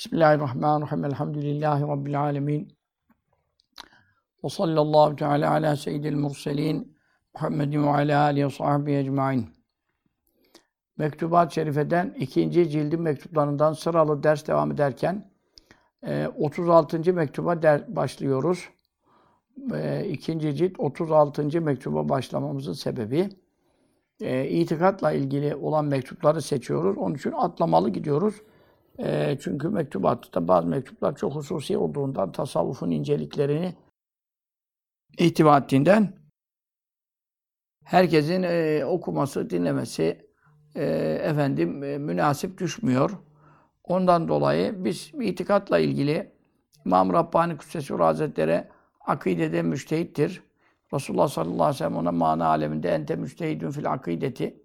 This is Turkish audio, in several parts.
Bismillahirrahmanirrahim. Elhamdülillahi Rabbil alemin. Ve sallallahu teala ala seyyidil murselin. Muhammedin ve ala alihi ve sahbihi ecmain. Mektubat-ı Şerife'den ikinci cildin mektuplarından sıralı ders devam ederken 36. E, mektuba başlıyoruz. E, ikinci cilt 36. mektuba başlamamızın sebebi e, itikatla ilgili olan mektupları seçiyoruz. Onun için atlamalı gidiyoruz. E, çünkü mektubatta bazı mektuplar çok hususi olduğundan tasavvufun inceliklerini ihtiva ettiğinden herkesin e, okuması, dinlemesi e, efendim e, münasip düşmüyor. Ondan dolayı biz itikatla ilgili İmam Rabbani Kudsesi Hazretleri akidede müştehittir. Resulullah sallallahu aleyhi ve sellem ona mana aleminde ente müştehidün fil akideti.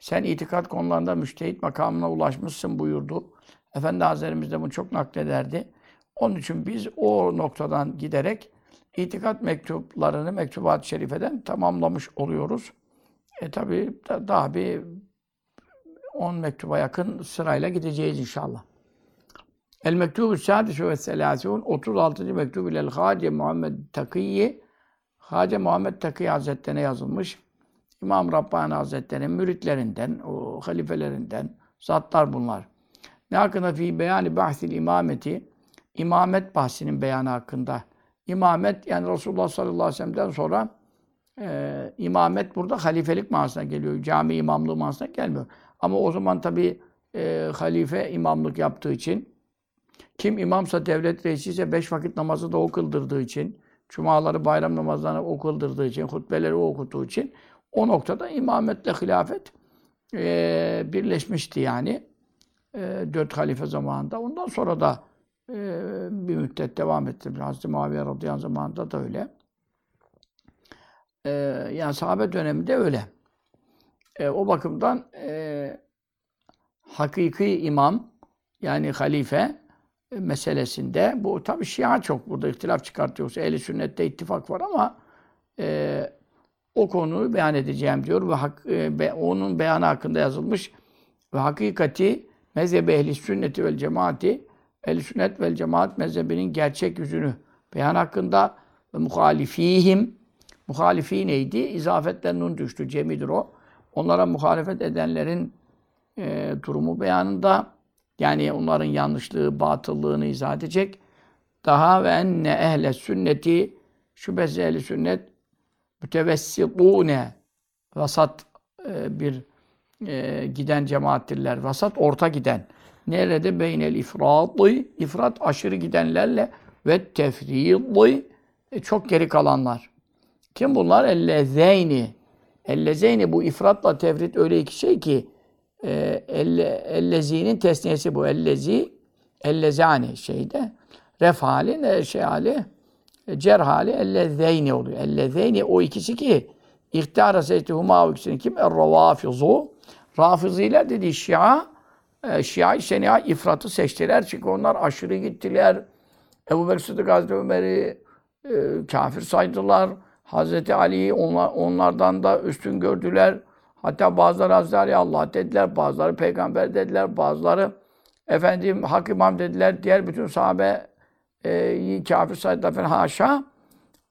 Sen itikat konularında müştehit makamına ulaşmışsın buyurdu. Efendi Hazretlerimiz de bunu çok naklederdi. Onun için biz o noktadan giderek itikat mektuplarını Mektubat-ı Şerife'den tamamlamış oluyoruz. E tabi daha bir 10 mektuba yakın sırayla gideceğiz inşallah. El mektubu sadise ve selâsûn 36. mektubu ilel Hâce Muhammed Takiyyi Hâce Muhammed Takiyyi Hazretlerine yazılmış. İmam Rabbani Hazretleri'nin müritlerinden, o halifelerinden zatlar bunlar. Ne hakkında fi beyani bahsil imameti imamet bahsinin beyanı hakkında. İmamet yani Resulullah sallallahu aleyhi ve sellem'den sonra e, imamet burada halifelik manasına geliyor. Cami imamlığı manasına gelmiyor. Ama o zaman tabi e, halife imamlık yaptığı için kim imamsa devlet reisi ise beş vakit namazı da o kıldırdığı için cumaları bayram namazlarını o kıldırdığı için hutbeleri o okuttuğu için o noktada imametle hilafet e, birleşmişti yani e, dört halife zamanında. Ondan sonra da e, bir müddet devam etti. Hazreti Muaviye radıyallahu zamanında da öyle. E, yani sahabe döneminde öyle. E, o bakımdan e, hakiki imam yani halife e, meselesinde bu tabi Şia çok burada ihtilaf çıkartıyorsa ehli sünnette ittifak var ama e, o konuyu beyan edeceğim diyor ve hak, e, be, onun beyanı hakkında yazılmış ve hakikati mezhebi ehli sünneti vel cemaati ehli sünnet vel cemaat mezhebinin gerçek yüzünü beyan hakkında ve muhalifihim muhalifi neydi? İzafetten nun düştü. Cemidir o. Onlara muhalefet edenlerin e, durumu beyanında yani onların yanlışlığı, batıllığını izah edecek. Daha ve enne ehle sünneti şüphesiz ehli sünnet mütevessitûne vasat e, bir e, giden cemaattirler. Vasat orta giden. Nerede beynel ifratı ifrat aşırı gidenlerle ve tefridi e, çok geri kalanlar. Kim bunlar? Ellezeyni. Ellezeyni bu ifratla tefrit öyle iki şey ki e, elle, ellezinin tesniyesi bu. Ellezi ellezani şeyde ref hali ne şey hali e, cer hali ellezeyni oluyor. Ellezeyni o ikisi ki ihtara seytihuma o ikisini kim? Er-ravafizu Rafiziler dedi Şia e, Şia-i Şenia ifratı seçtiler. Çünkü onlar aşırı gittiler. Ebu Bekir Sıddık Hazreti Ömer'i e, kafir saydılar. Hazreti Ali'yi onlar, onlardan da üstün gördüler. Hatta bazıları Hazreti Allah dediler, bazıları peygamber dediler, bazıları efendim hak imam dediler. Diğer bütün sahabe e, kafir saydılar falan haşa.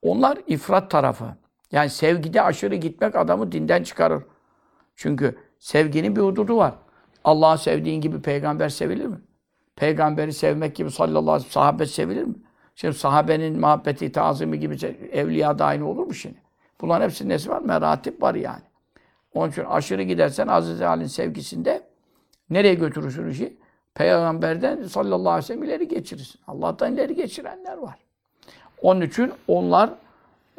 Onlar ifrat tarafı. Yani sevgide aşırı gitmek adamı dinden çıkarır. Çünkü sevginin bir hududu var. Allah'ı sevdiğin gibi peygamber sevilir mi? Peygamberi sevmek gibi sallallahu aleyhi ve sellem sahabe sevilir mi? Şimdi sahabenin muhabbeti, tazimi gibi evliya da aynı olur mu şimdi? Bunların hepsinin nesi var? Meratip var yani. Onun için aşırı gidersen Aziz Ali'nin sevgisinde nereye götürürsün işi? Peygamberden sallallahu aleyhi ve sellem ileri geçirirsin. Allah'tan ileri geçirenler var. Onun için onlar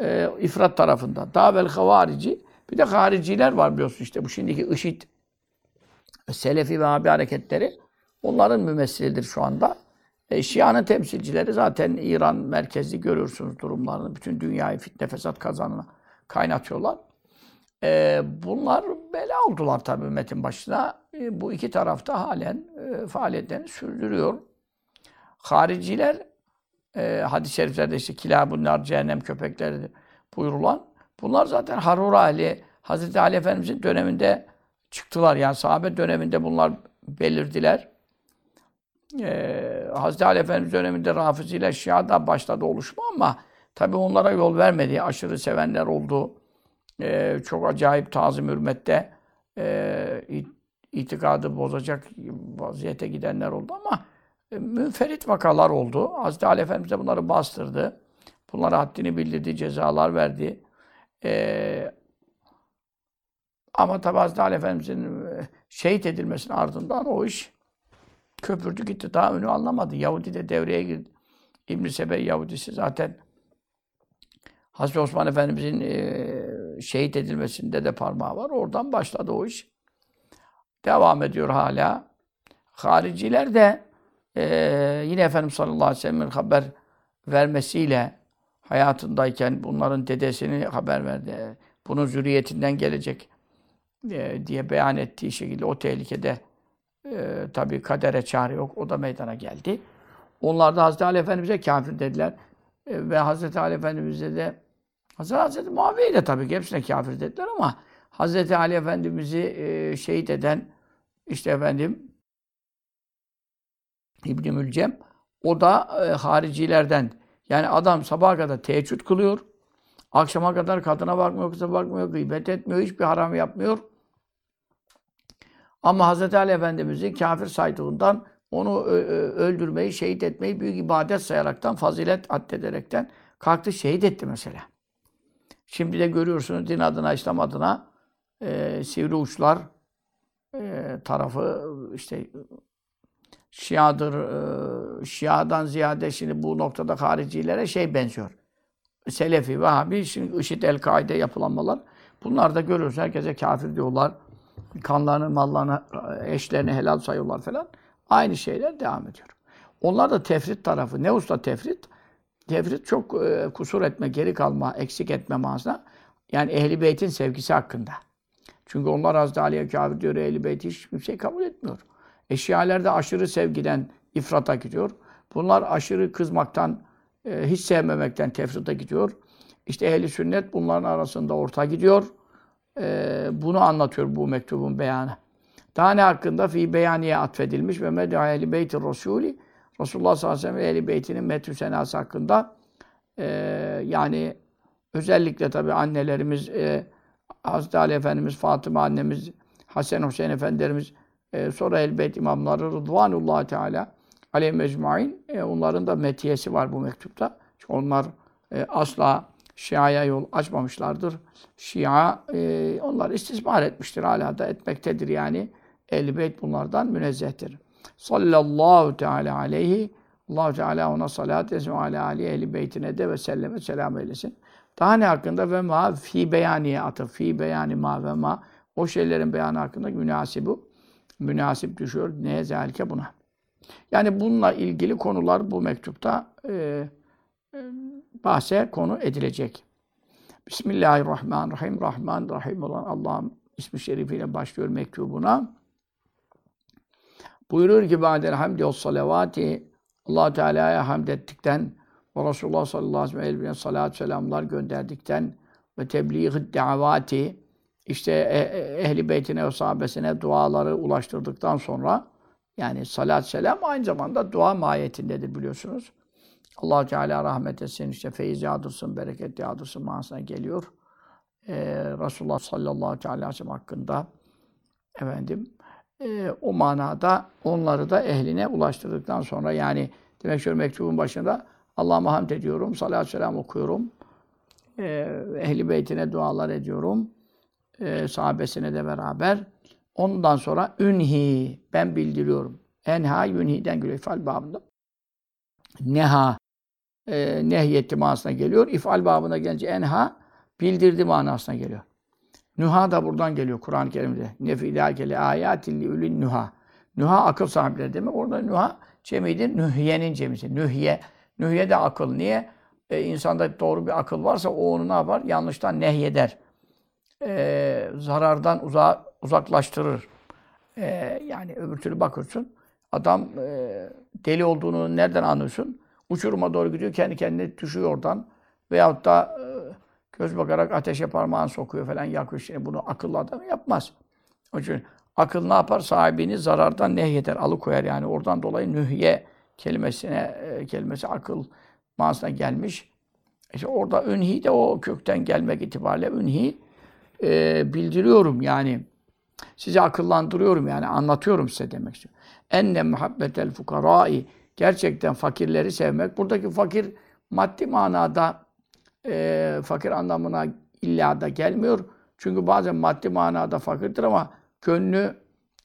e, ifrat tarafında. Daha vel havarici. Bir de hariciler var biliyorsun işte bu şimdiki IŞİD, Selefi ve abi hareketleri. Onların mümessilidir şu anda. E, Şia'nın temsilcileri zaten İran merkezli görürsünüz durumlarını. Bütün dünyayı fitne fesat kazanına kaynatıyorlar. E, bunlar bela oldular tabii ümmetin başına. E, bu iki tarafta halen e, faaliyetlerini sürdürüyor. Hariciler e, hadis-i şeriflerde işte kilabunlar, cehennem köpekleri buyurulan bunlar zaten Harura Ali, Hazreti Ali Efendimizin döneminde çıktılar. Yani sahabe döneminde bunlar belirdiler. e, Hazreti Ali Efendimiz döneminde Rafizi ile Şia da başladı oluşma ama tabi onlara yol vermedi. Aşırı sevenler oldu. E, çok acayip tazim hürmette e, itikadı bozacak vaziyete gidenler oldu ama e, münferit vakalar oldu. Hazreti Ali Efendimiz de bunları bastırdı. Bunlara haddini bildirdi, cezalar verdi. E, ama tabi Hazreti Ali Efendimiz'in e, şehit edilmesinin ardından o iş köpürdü gitti. Daha önü anlamadı. Yahudi de devreye girdi. İbn-i Sebe Yahudisi zaten Hazreti Osman Efendimiz'in e, şehit edilmesinde de parmağı var. Oradan başladı o iş. Devam ediyor hala. Hariciler de e, yine Efendimiz sallallahu aleyhi ve sellem'in haber vermesiyle hayatındayken bunların dedesini haber verdi. Bunun zürriyetinden gelecek e, diye beyan ettiği şekilde o tehlikede e, tabi kadere çare yok. O da meydana geldi. Onlar da Hazreti Ali Efendimiz'e kafir dediler. E, ve Hazreti Ali Efendimiz'e de Hazreti, Hazreti Muaviye de tabii hepsine kafir dediler ama Hazreti Ali Efendimiz'i e, şehit eden işte efendim İbn-i Mülcem o da e, haricilerden. Yani adam sabaha kadar teheccüd kılıyor. Akşama kadar kadına bakmıyor, kıza bakmıyor, gıybet etmiyor, hiçbir haram yapmıyor. Ama Hz. Ali Efendimiz'i kafir saydığından onu öldürmeyi, şehit etmeyi büyük ibadet sayaraktan, fazilet addederekten kalktı, şehit etti mesela. Şimdi de görüyorsunuz din adına, İslam adına e, sivri uçlar e, tarafı işte Şiadır, e, Şiadan ziyade şimdi bu noktada haricilere şey benziyor. Selefi, Vahhabi, şimdi IŞİD, El-Kaide yapılanmalar. Bunlar da görüyoruz. Herkese kafir diyorlar kanlarını, mallarını, eşlerini helal sayıyorlar falan. Aynı şeyler devam ediyor. Onlar da tefrit tarafı. Ne usta tefrit? Tefrit çok e, kusur etme, geri kalma, eksik etme manasına. Yani Ehli Beyt'in sevgisi hakkında. Çünkü onlar Hazreti Ali'ye kafir diyor, Ehli Beyt'i hiç kimse kabul etmiyor. Eşyalar da aşırı sevgiden ifrata gidiyor. Bunlar aşırı kızmaktan, e, hiç sevmemekten tefrita gidiyor. İşte ehli sünnet bunların arasında orta gidiyor e, bunu anlatıyor bu mektubun beyanı. Daha ne hakkında? Fi beyaniye atfedilmiş ve med'a ehli beyti Resulü Resulullah sallallahu aleyhi ve sellem ehli beytinin metü senası hakkında e, yani özellikle tabi annelerimiz e, Hazreti Ali Efendimiz, Fatıma annemiz, Hasan Hüseyin Efendilerimiz, e, sonra elbet imamları Rıdvanullah Teala aleyhi mecmuin e, onların da metiyesi var bu mektupta. Çünkü onlar e, asla Şia'ya yol açmamışlardır. Şia e, onlar istismar etmiştir. Hala da etmektedir yani. Ehl-i Beyt bunlardan münezzehtir. Sallallahu teala aleyhi allah Teala ona salat etsin ala ali ehli beytine de ve selleme selam eylesin. Daha ne hakkında ve ma fi beyaniye atıf fi beyani ma ve ma o şeylerin beyanı hakkında münasibu münasip düşüyor. Neye zelike buna. Yani bununla ilgili konular bu mektupta e, e, bahse konu edilecek. Bismillahirrahmanirrahim. Rahman Rahim olan Allah'ın ismi şerifiyle başlıyor mektubuna. Buyurur ki ba'del hamdi ve salavati allah Teala'ya hamd ettikten ve Resulullah sallallahu aleyhi ve sellem salat selamlar gönderdikten ve tebliğ davati işte e, e, ehli beytine ve sahabesine duaları ulaştırdıktan sonra yani salat selam aynı zamanda dua mahiyetindedir biliyorsunuz allah Teala rahmet etsin, işte feyiz yağdırsın, bereket yağdırsın manasına geliyor. Ee, Resulullah sallallahu aleyhi ve sellem hakkında efendim e, o manada onları da ehline ulaştırdıktan sonra yani demek şöyle mektubun başında Allah'a hamd ediyorum, salatü selam okuyorum. Ee, ehli beytine dualar ediyorum. Ee, sahabesine de beraber. Ondan sonra ünhi, ben bildiriyorum. Enha yünhi'den geliyor ifal babında. Neha, e, nehyetti manasına geliyor. İfal babına gelince enha bildirdi manasına geliyor. Nuha da buradan geliyor Kur'an-ı Kerim'de. Nefilâkele âyâtin li'ülün nuha. Nuha akıl sahipleri demek. Orada nuha cemidir. Nühyenin cemisi. Nühye. Nühye de akıl. Niye? Ee, insanda doğru bir akıl varsa o onu ne yapar? Yanlıştan nehyeder. Ee, zarardan uza uzaklaştırır. Ee, yani öbür türlü bakıyorsun. Adam e, deli olduğunu nereden anlıyorsun? Uçuruma doğru gidiyor, kendi kendine düşüyor oradan. Veyahut da e, göz bakarak ateşe parmağını sokuyor falan, yakıyor. Şimdi bunu akıllı adam yapmaz. Onun için Akıl ne yapar? Sahibini zarardan nehyeder, alıkoyar yani. Oradan dolayı nühye kelimesine, e, kelimesi akıl manasına gelmiş. İşte orada ünhi de o kökten gelmek itibariyle ünhi e, bildiriyorum yani. Sizi akıllandırıyorum yani anlatıyorum size demek istiyorum. Enne muhabbetel fukarai gerçekten fakirleri sevmek. Buradaki fakir maddi manada e, fakir anlamına illa da gelmiyor. Çünkü bazen maddi manada fakirdir ama gönlü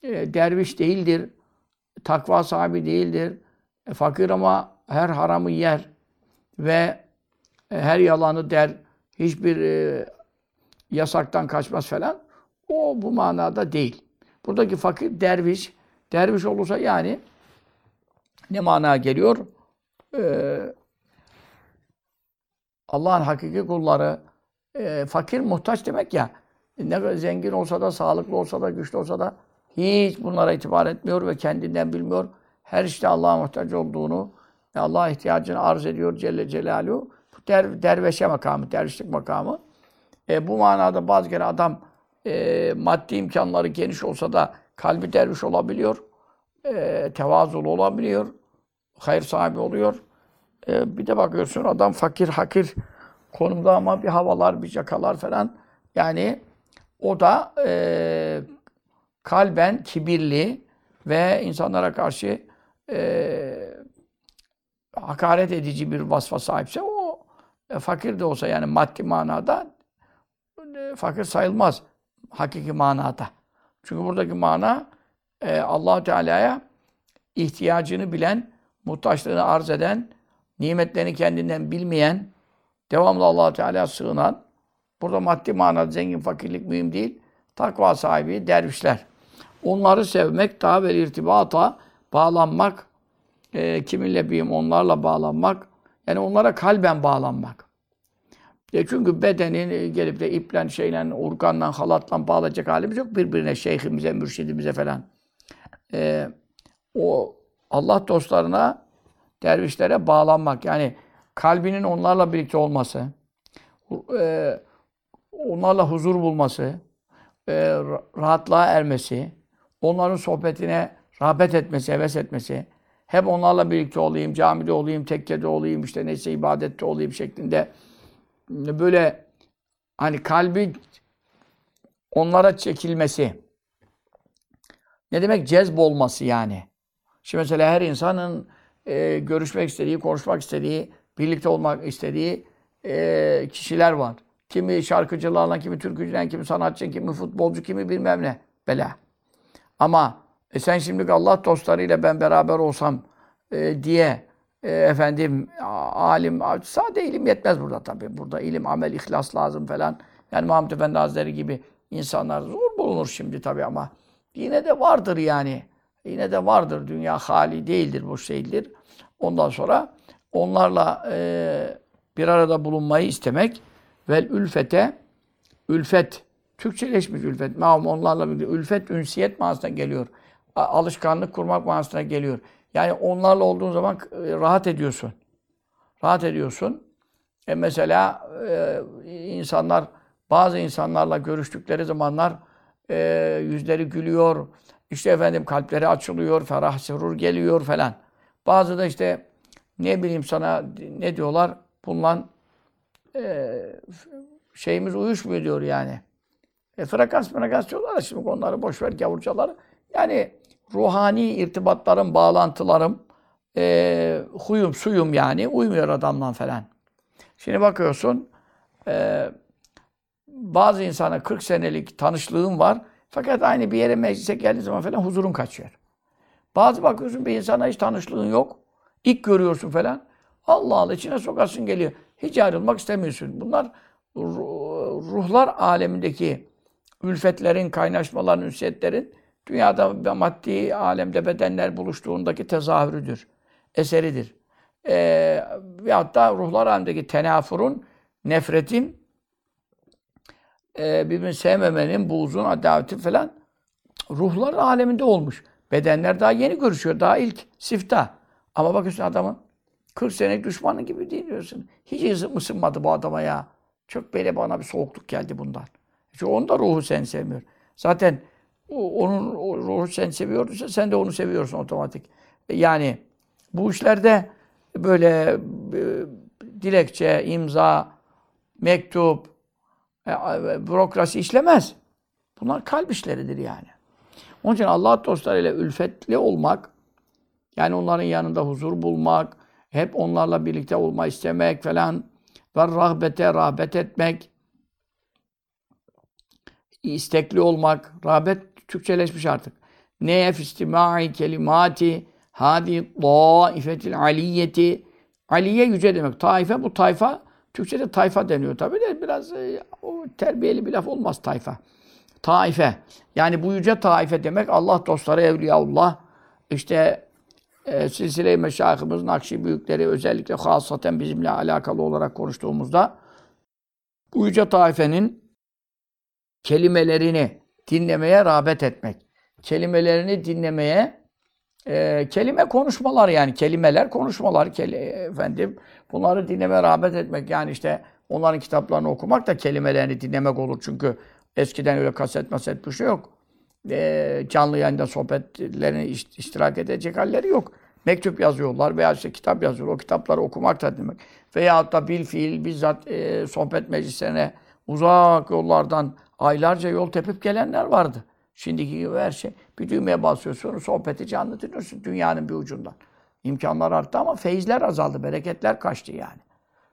e, derviş değildir. Takva sahibi değildir. E, fakir ama her haramı yer ve e, her yalanı der. Hiçbir e, yasaktan kaçmaz falan. O bu manada değil. Buradaki fakir derviş. Derviş olursa yani ne manaya geliyor? Ee, Allah'ın hakiki kulları e, fakir muhtaç demek ya. Ne kadar zengin olsa da, sağlıklı olsa da, güçlü olsa da hiç bunlara itibar etmiyor ve kendinden bilmiyor. Her işte Allah'a muhtaç olduğunu, Allah'a ihtiyacını arz ediyor Celle Celaluhu. Bu der, derveşe makamı, dervişlik makamı. E, bu manada bazı kere adam e, maddi imkanları geniş olsa da kalbi derviş olabiliyor. E, tevazulu olabiliyor. Hayır sahibi oluyor. E, bir de bakıyorsun adam fakir hakir konumda ama bir havalar, bir yakalar falan. Yani o da e, kalben kibirli ve insanlara karşı e, hakaret edici bir vasfa sahipse o e, fakir de olsa yani maddi manada fakir sayılmaz hakiki manada. Çünkü buradaki mana e, allah Teala'ya ihtiyacını bilen, muhtaçlığını arz eden, nimetlerini kendinden bilmeyen, devamlı allah Teala'ya sığınan, burada maddi manada zengin, fakirlik mühim değil, takva sahibi dervişler. Onları sevmek, daha ve irtibata bağlanmak, e, kiminle büyüğüm onlarla bağlanmak, yani onlara kalben bağlanmak. E çünkü bedenin e, gelip de iple, şeyle, urganla, halatla bağlayacak halimiz yok birbirine, şeyhimize, mürşidimize falan. E, o Allah dostlarına, dervişlere bağlanmak. Yani kalbinin onlarla birlikte olması, e, onlarla huzur bulması, e, rahatlığa ermesi, onların sohbetine rağbet etmesi, heves etmesi, hep onlarla birlikte olayım, camide olayım, tekkede olayım, işte neyse ibadette olayım şeklinde böyle hani kalbi onlara çekilmesi. Ne demek? Cezb olması yani. Şimdi mesela her insanın e, görüşmek istediği, konuşmak istediği, birlikte olmak istediği e, kişiler var. Kimi şarkıcılarla, kimi türkücülerle, kimi sanatçı, kimi futbolcu, kimi bilmem ne. Bela. Ama e sen şimdi Allah dostlarıyla ben beraber olsam e, diye e, efendim alim, sade ilim yetmez burada tabii. Burada ilim, amel, ihlas lazım falan. Yani Muhammed Efendi Hazretleri gibi insanlar zor bulunur şimdi tabii ama yine de vardır yani. Yine de vardır. Dünya hali değildir, boş değildir. Ondan sonra onlarla e, bir arada bulunmayı istemek ve ülfete ülfet Türkçeleşmiş ülfet. Mağum onlarla birlikte ülfet ünsiyet manasına geliyor. Alışkanlık kurmak manasına geliyor. Yani onlarla olduğun zaman e, rahat ediyorsun. Rahat ediyorsun. E mesela e, insanlar, bazı insanlarla görüştükleri zamanlar e, yüzleri gülüyor. İşte efendim kalpleri açılıyor, ferah sürur geliyor falan. Bazı da işte ne bileyim sana ne diyorlar? Bundan e, şeyimiz uyuşmuyor diyor yani. E, frekans frekans diyorlar şimdi onları boş ver gavurcaları. Yani ruhani irtibatlarım, bağlantılarım, e, huyum, suyum yani uymuyor adamla falan. Şimdi bakıyorsun e, bazı insana 40 senelik tanışlığım var. Fakat aynı bir yere meclise geldiği zaman falan huzurun kaçıyor. Bazı bakıyorsun bir insana hiç tanışlığın yok. İlk görüyorsun falan. Allah Allah içine sokasın geliyor. Hiç ayrılmak istemiyorsun. Bunlar ruhlar alemindeki ülfetlerin, kaynaşmaların, ünsiyetlerin dünyada ve maddi alemde bedenler buluştuğundaki tezahürüdür, eseridir. Ee, ve hatta ruhlar alemindeki tenafurun, nefretin, e, birbirini sevmemenin, buğzun, adavetin falan ruhlar aleminde olmuş. Bedenler daha yeni görüşüyor, daha ilk sifta. Ama bakıyorsun adamın 40 senelik düşmanı gibi değil diyorsun. Hiç ısınmadı bu adama ya. Çok böyle bana bir soğukluk geldi bundan. Çünkü onun da ruhu seni sevmiyor. Zaten onun o ruhu sen seviyorsa sen de onu seviyorsun otomatik. E, Yani bu işlerde böyle e, dilekçe, imza, mektup, e, e, bürokrasi işlemez. Bunlar kalp işleridir yani. Onun için Allah dostlarıyla ülfetli olmak, yani onların yanında huzur bulmak, hep onlarla birlikte olma istemek falan ve rahbete rağbet etmek, istekli olmak, rağbet Türkçeleşmiş artık. Neye fistimai kelimati hadi taifetil aliyeti Aliye yüce demek. Taife bu tayfa Türkçe'de tayfa deniyor tabii de biraz e, o terbiyeli bir laf olmaz tayfa. Taife. Yani bu yüce taife demek Allah dostları evliyaullah. İşte e, silsile-i meşayihimiz, Nakşi büyükleri özellikle hasaten bizimle alakalı olarak konuştuğumuzda bu yüce taifenin kelimelerini dinlemeye rağbet etmek. Kelimelerini dinlemeye e, kelime konuşmalar yani kelimeler konuşmalar keli, efendim bunları dinlemeye rağbet etmek yani işte onların kitaplarını okumak da kelimelerini dinlemek olur çünkü eskiden öyle kaset maset bir şey yok. E, canlı yayında sohbetlerine iş- iştirak edecek halleri yok. Mektup yazıyorlar veya işte kitap yazıyorlar. O kitapları okumak da demek. Veyahut da bil fiil bizzat e, sohbet meclislerine uzak yollardan aylarca yol tepip gelenler vardı. Şimdiki gibi her şey. Bir düğmeye basıyorsun, sohbeti canlı dinliyorsun dünyanın bir ucundan. İmkanlar arttı ama feyizler azaldı, bereketler kaçtı yani.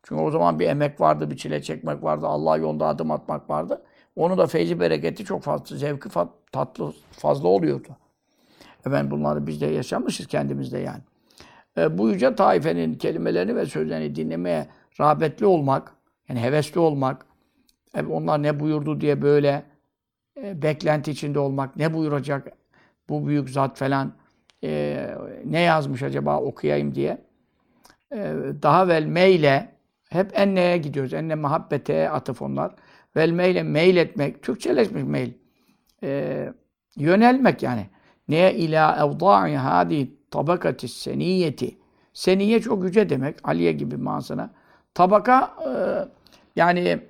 Çünkü o zaman bir emek vardı, bir çile çekmek vardı, Allah yolunda adım atmak vardı. Onu da feyzi bereketi çok fazla, zevki tatlı fazla oluyordu. Efendim bunları biz de yaşamışız kendimizde yani. E, bu yüce taifenin kelimelerini ve sözlerini dinlemeye rağbetli olmak, yani hevesli olmak, e, onlar ne buyurdu diye böyle e, beklenti içinde olmak, ne buyuracak bu büyük zat falan, e, ne yazmış acaba okuyayım diye. E, daha vel meyle, hep enneye gidiyoruz. Enne muhabbete atıf onlar. Vel meyle, meyl etmek, Türkçeleşmiş meyl. E, yönelmek yani. Neye ila evda'i hadi tabakati seniyeti. Seniye çok yüce demek. Aliye gibi manasına. Tabaka e, yani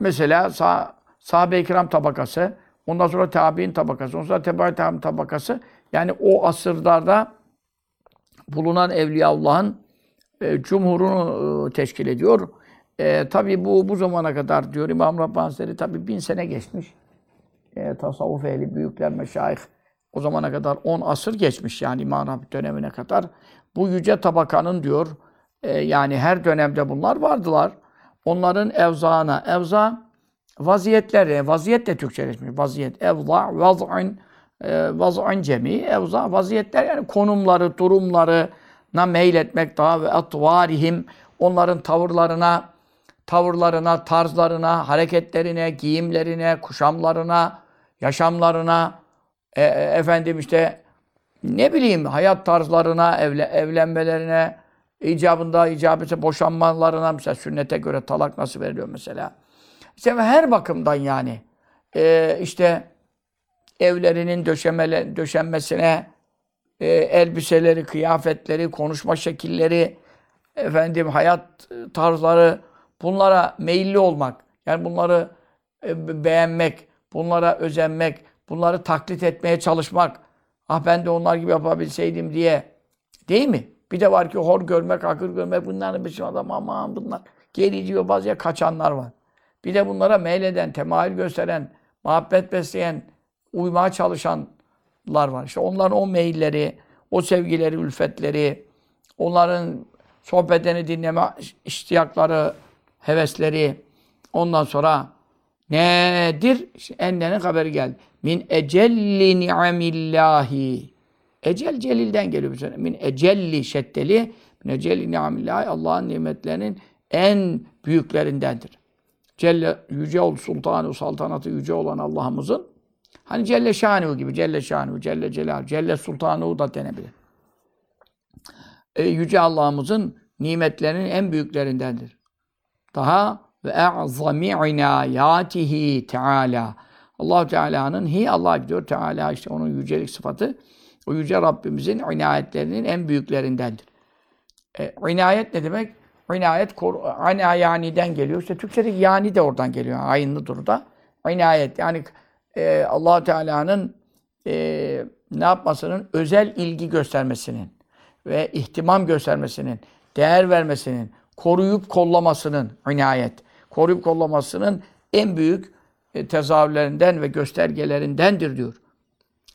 mesela sah sahabe-i kiram tabakası, ondan sonra tabi'in tabakası, ondan sonra teba tabi'in tabakası. Yani o asırlarda bulunan Evliyaullah'ın e, cumhurunu e, teşkil ediyor. E, tabii bu bu zamana kadar diyor İmam Rabbani Hazretleri tabii bin sene geçmiş. E, tasavvuf ehli, büyükler, meşayih o zamana kadar 10 asır geçmiş yani İmam Rabbani dönemine kadar. Bu yüce tabakanın diyor e, yani her dönemde bunlar vardılar. Onların evzağına, evza vaziyetler, yani vaziyet de Türkçeleşmiş. Vaziyet, evza, vaz'ın, e, vaz'ın cemi, evza, vaziyetler yani konumları, durumlarına meyletmek daha ve atvarihim, onların tavırlarına, tavırlarına, tarzlarına, hareketlerine, giyimlerine, kuşamlarına, yaşamlarına, e, e, efendim işte ne bileyim hayat tarzlarına, evle, evlenmelerine, icabında icabetse boşanmalarına mesela sünnete göre talak nasıl veriliyor mesela. İşte her bakımdan yani. E, işte evlerinin döşemele, döşenmesine, e, elbiseleri, kıyafetleri, konuşma şekilleri, efendim hayat tarzları bunlara meyilli olmak. Yani bunları e, beğenmek, bunlara özenmek, bunları taklit etmeye çalışmak. Ah ben de onlar gibi yapabilseydim diye. Değil mi? Bir de var ki hor görmek, hakır görmek bunların bir şey adam aman bunlar. Geri diyor bazıya kaçanlar var. Bir de bunlara meyleden, temayül gösteren, muhabbet besleyen, uymaya çalışanlar var. İşte onların o meyilleri, o sevgileri, ülfetleri, onların sohbetini dinleme iştiyakları, hevesleri, ondan sonra nedir? İşte ennenin haberi geldi. Min ecelli ni'amillahi. Ecel celilden geliyor bir sene. Min ecelli şeddeli. Min ecelli ni'amillahi. Allah'ın nimetlerinin en büyüklerindendir. Celle yüce ol sultanı, saltanatı yüce olan Allah'ımızın hani Celle Şanuhu gibi, Celle Şanuhu, Celle Celal, Celle Sultanuhu da denebilir. E, yüce Allah'ımızın nimetlerinin en büyüklerindendir. Daha ve e'zami inayatihi Teala. allah Teala'nın hi Allah diyor Teala işte onun yücelik sıfatı. O yüce Rabbimizin inayetlerinin en büyüklerindendir. E, inayet ne demek? İnayet, ana yani'den geliyor. İşte Türkçedeki yani de oradan geliyor. Aynı durumda. İnayet yani e, allah Teala'nın e, ne yapmasının? Özel ilgi göstermesinin ve ihtimam göstermesinin, değer vermesinin, koruyup kollamasının, inayet, koruyup kollamasının en büyük e, tezahürlerinden ve göstergelerindendir diyor.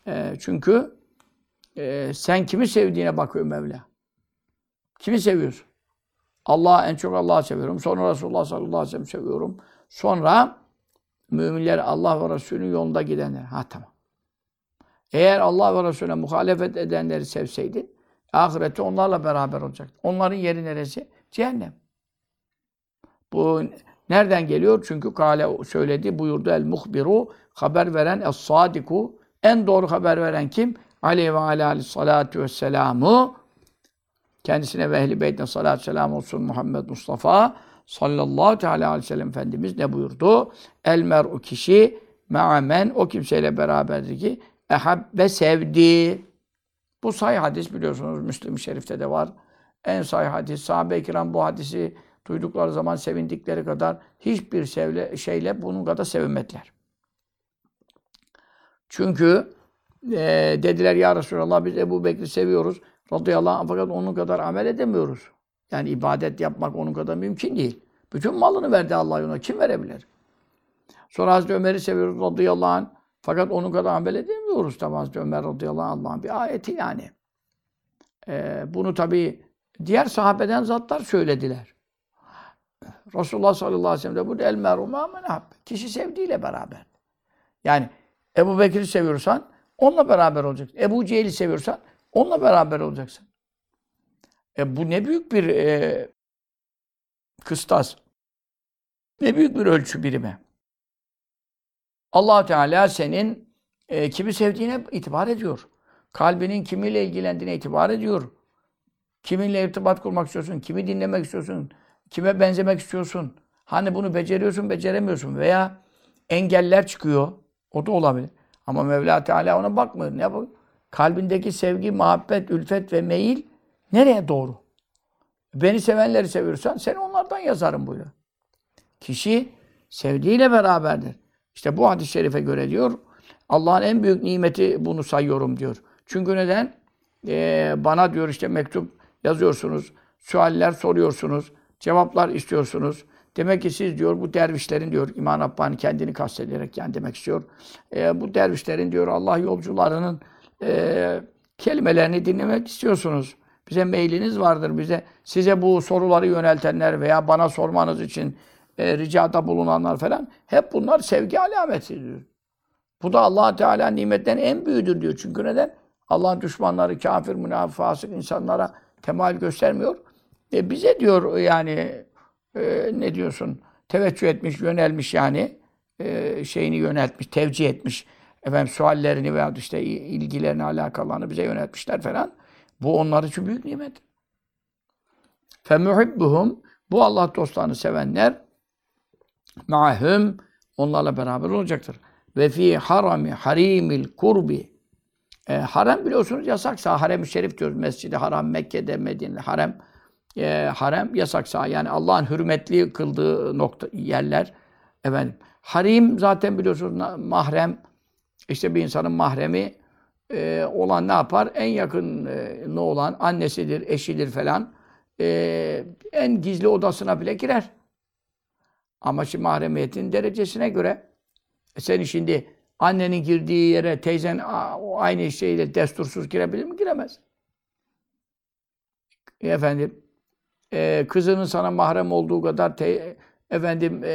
E, çünkü e, sen kimi sevdiğine bakıyor Mevla. Kimi seviyorsun? Allah en çok Allah'ı seviyorum. Sonra Resulullah sallallahu aleyhi ve sellem seviyorum. Sonra müminler Allah ve Resulü'nün yolunda gidenler. Ha tamam. Eğer Allah ve Resulüne muhalefet edenleri sevseydin, ahirette onlarla beraber olacak. Onların yeri neresi? Cehennem. Bu nereden geliyor? Çünkü kale söyledi, buyurdu el muhbiru, haber veren es sadiku, en doğru haber veren kim? Aleyhi ve aleyhissalatu vesselamu kendisine ve ehl-i beytine salatü selam olsun Muhammed Mustafa sallallahu teala aleyhi ve sellem Efendimiz ne buyurdu? El mer'u kişi me'amen o kimseyle beraberdir ki ehabbe sevdi. Bu sahih hadis biliyorsunuz Müslim-i Şerif'te de var. En sahih hadis. Sahabe-i kiram bu hadisi duydukları zaman sevindikleri kadar hiçbir sevle, şeyle bunun kadar sevinmediler. Çünkü e, dediler ya Resulallah biz Ebu Bekir'i seviyoruz radıyallahu anh fakat onun kadar amel edemiyoruz. Yani ibadet yapmak onun kadar mümkün değil. Bütün malını verdi Allah yoluna. Kim verebilir? Sonra Hazreti Ömer'i seviyoruz radıyallahu anh. Fakat onun kadar amel edemiyoruz tabi Hazreti Ömer radıyallahu anh Allah'ın bir ayeti yani. Ee, bunu tabi diğer sahabeden zatlar söylediler. Resulullah sallallahu aleyhi ve sellem de burada el menhab. Kişi sevdiğiyle beraber. Yani Ebu Bekir'i seviyorsan onunla beraber olacaksın. Ebu Cehil'i seviyorsan onunla beraber olacaksın. E bu ne büyük bir e, kıstas. Ne büyük bir ölçü birimi. allah Teala senin e, kimi sevdiğine itibar ediyor. Kalbinin kimiyle ilgilendiğine itibar ediyor. Kiminle irtibat kurmak istiyorsun, kimi dinlemek istiyorsun, kime benzemek istiyorsun. Hani bunu beceriyorsun, beceremiyorsun veya engeller çıkıyor. O da olabilir. Ama Mevla Teala ona bakmıyor. Ne yapıyor? Kalbindeki sevgi, muhabbet, ülfet ve meyil nereye doğru? Beni sevenleri seviyorsan seni onlardan yazarım buyuruyor. Kişi sevdiğiyle beraberdir. İşte bu hadis-i şerife göre diyor, Allah'ın en büyük nimeti bunu sayıyorum diyor. Çünkü neden? Ee, bana diyor işte mektup yazıyorsunuz, sualler soruyorsunuz, cevaplar istiyorsunuz. Demek ki siz diyor bu dervişlerin diyor İmam Rabbani kendini kastederek yani demek istiyor. E, bu dervişlerin diyor Allah yolcularının e, kelimelerini dinlemek istiyorsunuz. Bize mailiniz vardır. Bize size bu soruları yöneltenler veya bana sormanız için e, ricada bulunanlar falan hep bunlar sevgi alameti diyor. Bu da allah Teala nimetten en büyüğüdür diyor. Çünkü neden? Allah'ın düşmanları, kafir, münafık, fasık insanlara temal göstermiyor. E bize diyor yani e, ne diyorsun? Teveccüh etmiş, yönelmiş yani. E, şeyini yöneltmiş, tevcih etmiş. Efendim suallerini veya işte ilgilerini, alakalarını bize yöneltmişler falan. Bu onlar için büyük nimet. فَمُحِبُّهُمْ Bu Allah dostlarını sevenler ma'hum onlarla beraber olacaktır. Ve fi harami harimil kurbi e, harem biliyorsunuz yasaksa harem-i şerif diyoruz. Mescid-i Haram, Mekke'de, Medine'de harem e, harem yasaksa yani Allah'ın hürmetli kıldığı nokta yerler efendim. Harim zaten biliyorsunuz mahrem işte bir insanın mahremi e, olan ne yapar? En yakın ne olan annesidir, eşidir falan. E, en gizli odasına bile girer. Ama şimdi mahremiyetin derecesine göre e, senin şimdi annenin girdiği yere teyzen aynı şeyle destursuz girebilir mi? Giremez. E, efendim e, kızının sana mahrem olduğu kadar te, efendim e,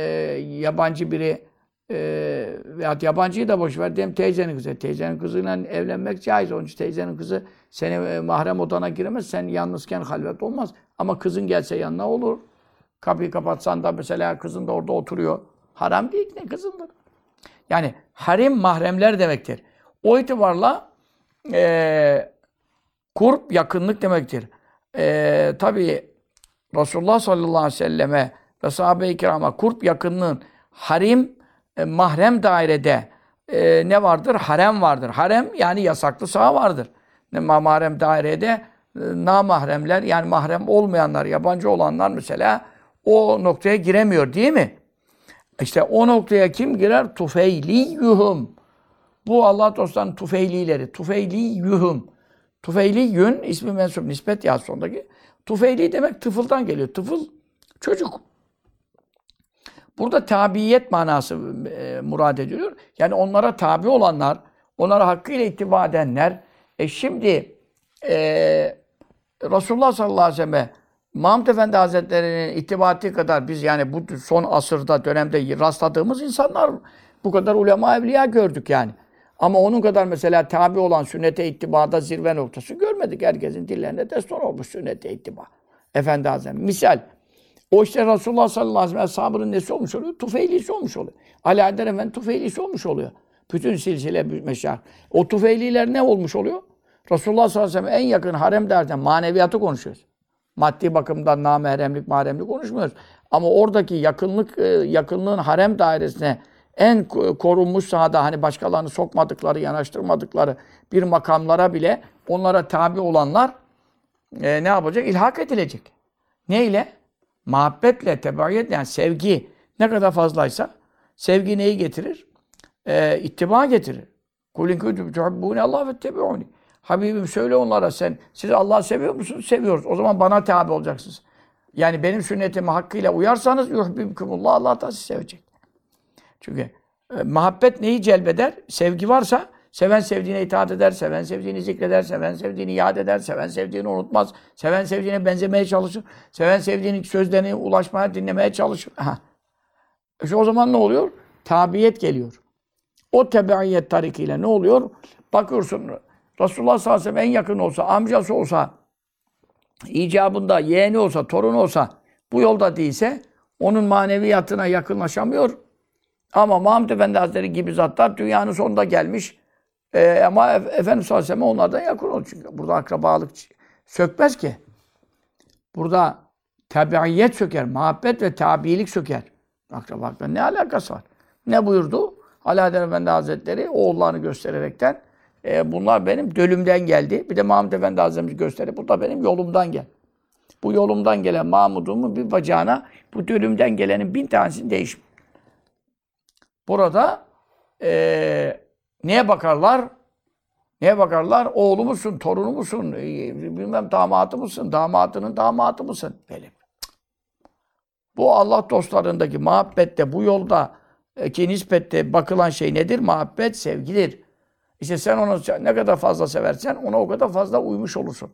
yabancı biri e, veyahut yabancıyı da boş ver diyelim teyzenin kızı. Teyzenin kızıyla evlenmek caiz. Onun için teyzenin kızı seni e, mahrem odana giremez. Sen yalnızken halvet olmaz. Ama kızın gelse yanına olur. Kapıyı kapatsan da mesela kızın da orada oturuyor. Haram değil ne kızındır. Yani harim mahremler demektir. O itibarla e, kurp yakınlık demektir. E, Tabi Resulullah sallallahu aleyhi ve selleme ve sahabe-i kirama kurp yakınlığın harim e, mahrem dairede e, ne vardır? Harem vardır. Harem yani yasaklı saha vardır. Ne mahrem dairede e, namahremler yani mahrem olmayanlar, yabancı olanlar mesela o noktaya giremiyor değil mi? İşte o noktaya kim girer? Tufeyliyuhum. Bu Allah dostlarının tufeylileri. Tufeyli yuhum. Tufeyli yün ismi mensup nispet ya sondaki. Tufeyli demek tıfıldan geliyor. Tıfıl çocuk. Burada tabiyet manası e, murad ediliyor. Yani onlara tabi olanlar, onlara hakkıyla ittiba edenler. E şimdi e, Resulullah sallallahu aleyhi ve sellem Mahmud Efendi Hazretleri'nin ittibatı kadar biz yani bu son asırda, dönemde rastladığımız insanlar bu kadar ulema evliya gördük yani. Ama onun kadar mesela tabi olan sünnete ittibada zirve noktası görmedik. Herkesin dillerinde destan olmuş sünnete ittiba. Efendi Hazretleri. Misal, o işte Resulullah sallallahu aleyhi ve sellem ashabının nesi olmuş oluyor? Tufeylisi olmuş oluyor. Ali Adem Efendi tufeylisi olmuş oluyor. Bütün silsile meşah. O tufeyliler ne olmuş oluyor? Resulullah sallallahu aleyhi ve sellem en yakın harem derken maneviyatı konuşuyoruz. Maddi bakımdan namahremlik, mahremlik konuşmuyoruz. Ama oradaki yakınlık, e, yakınlığın harem dairesine en korunmuş sahada hani başkalarını sokmadıkları, yanaştırmadıkları bir makamlara bile onlara tabi olanlar e, ne yapacak? İlhak edilecek. Neyle? Muhabbetle, tebaiyet yani sevgi ne kadar fazlaysa sevgi neyi getirir? E, ittiba getirir. Kulin kuntum tuhibbune Allah ve tebi'uni. Habibim söyle onlara sen, siz Allah'ı seviyor musunuz? Seviyoruz. O zaman bana tabi olacaksınız. Yani benim sünnetime hakkıyla uyarsanız yuhbibkumullah Allah da sizi sevecek. Çünkü e, muhabbet neyi celbeder? Sevgi varsa seven sevdiğine itaat eder, seven sevdiğini zikreder, seven sevdiğini yad eder, seven sevdiğini unutmaz, seven sevdiğine benzemeye çalışır, seven sevdiğinin sözlerini ulaşmaya, dinlemeye çalışır. İşte o zaman ne oluyor? Tabiyet geliyor. O tebeiyet tarikiyle ne oluyor? Bakıyorsun Resulullah sallallahu aleyhi ve sellem en yakın olsa, amcası olsa, icabında yeğeni olsa, torunu olsa, bu yolda değilse onun maneviyatına yakınlaşamıyor. Ama Mahmud Efendi Hazretleri gibi zatlar dünyanın sonunda gelmiş. Ee, ama Efendimiz sallallahu aleyhi onlardan yakın olur. Çünkü burada akrabalık sökmez ki. Burada tabiiyet söker, muhabbet ve tabiilik söker. Akrabalıkla ne alakası var? Ne buyurdu? Alaeddin Efendi Hazretleri oğullarını göstererekten e, bunlar benim dölümden geldi. Bir de Mahmud Efendi Hazretleri gösterdi. Bu da benim yolumdan gel. Bu yolumdan gelen Mahmud'umun bir bacağına bu dölümden gelenin bin tanesini değişmiyor. Burada e, neye bakarlar? Neye bakarlar? Oğlu musun, torunu musun, e, bilmem damatı mısın, damatının damatı mısın? Böyle. Bu Allah dostlarındaki muhabbette, bu yolda ki nispette bakılan şey nedir? Muhabbet, sevgidir. İşte sen onu ne kadar fazla seversen ona o kadar fazla uymuş olursun.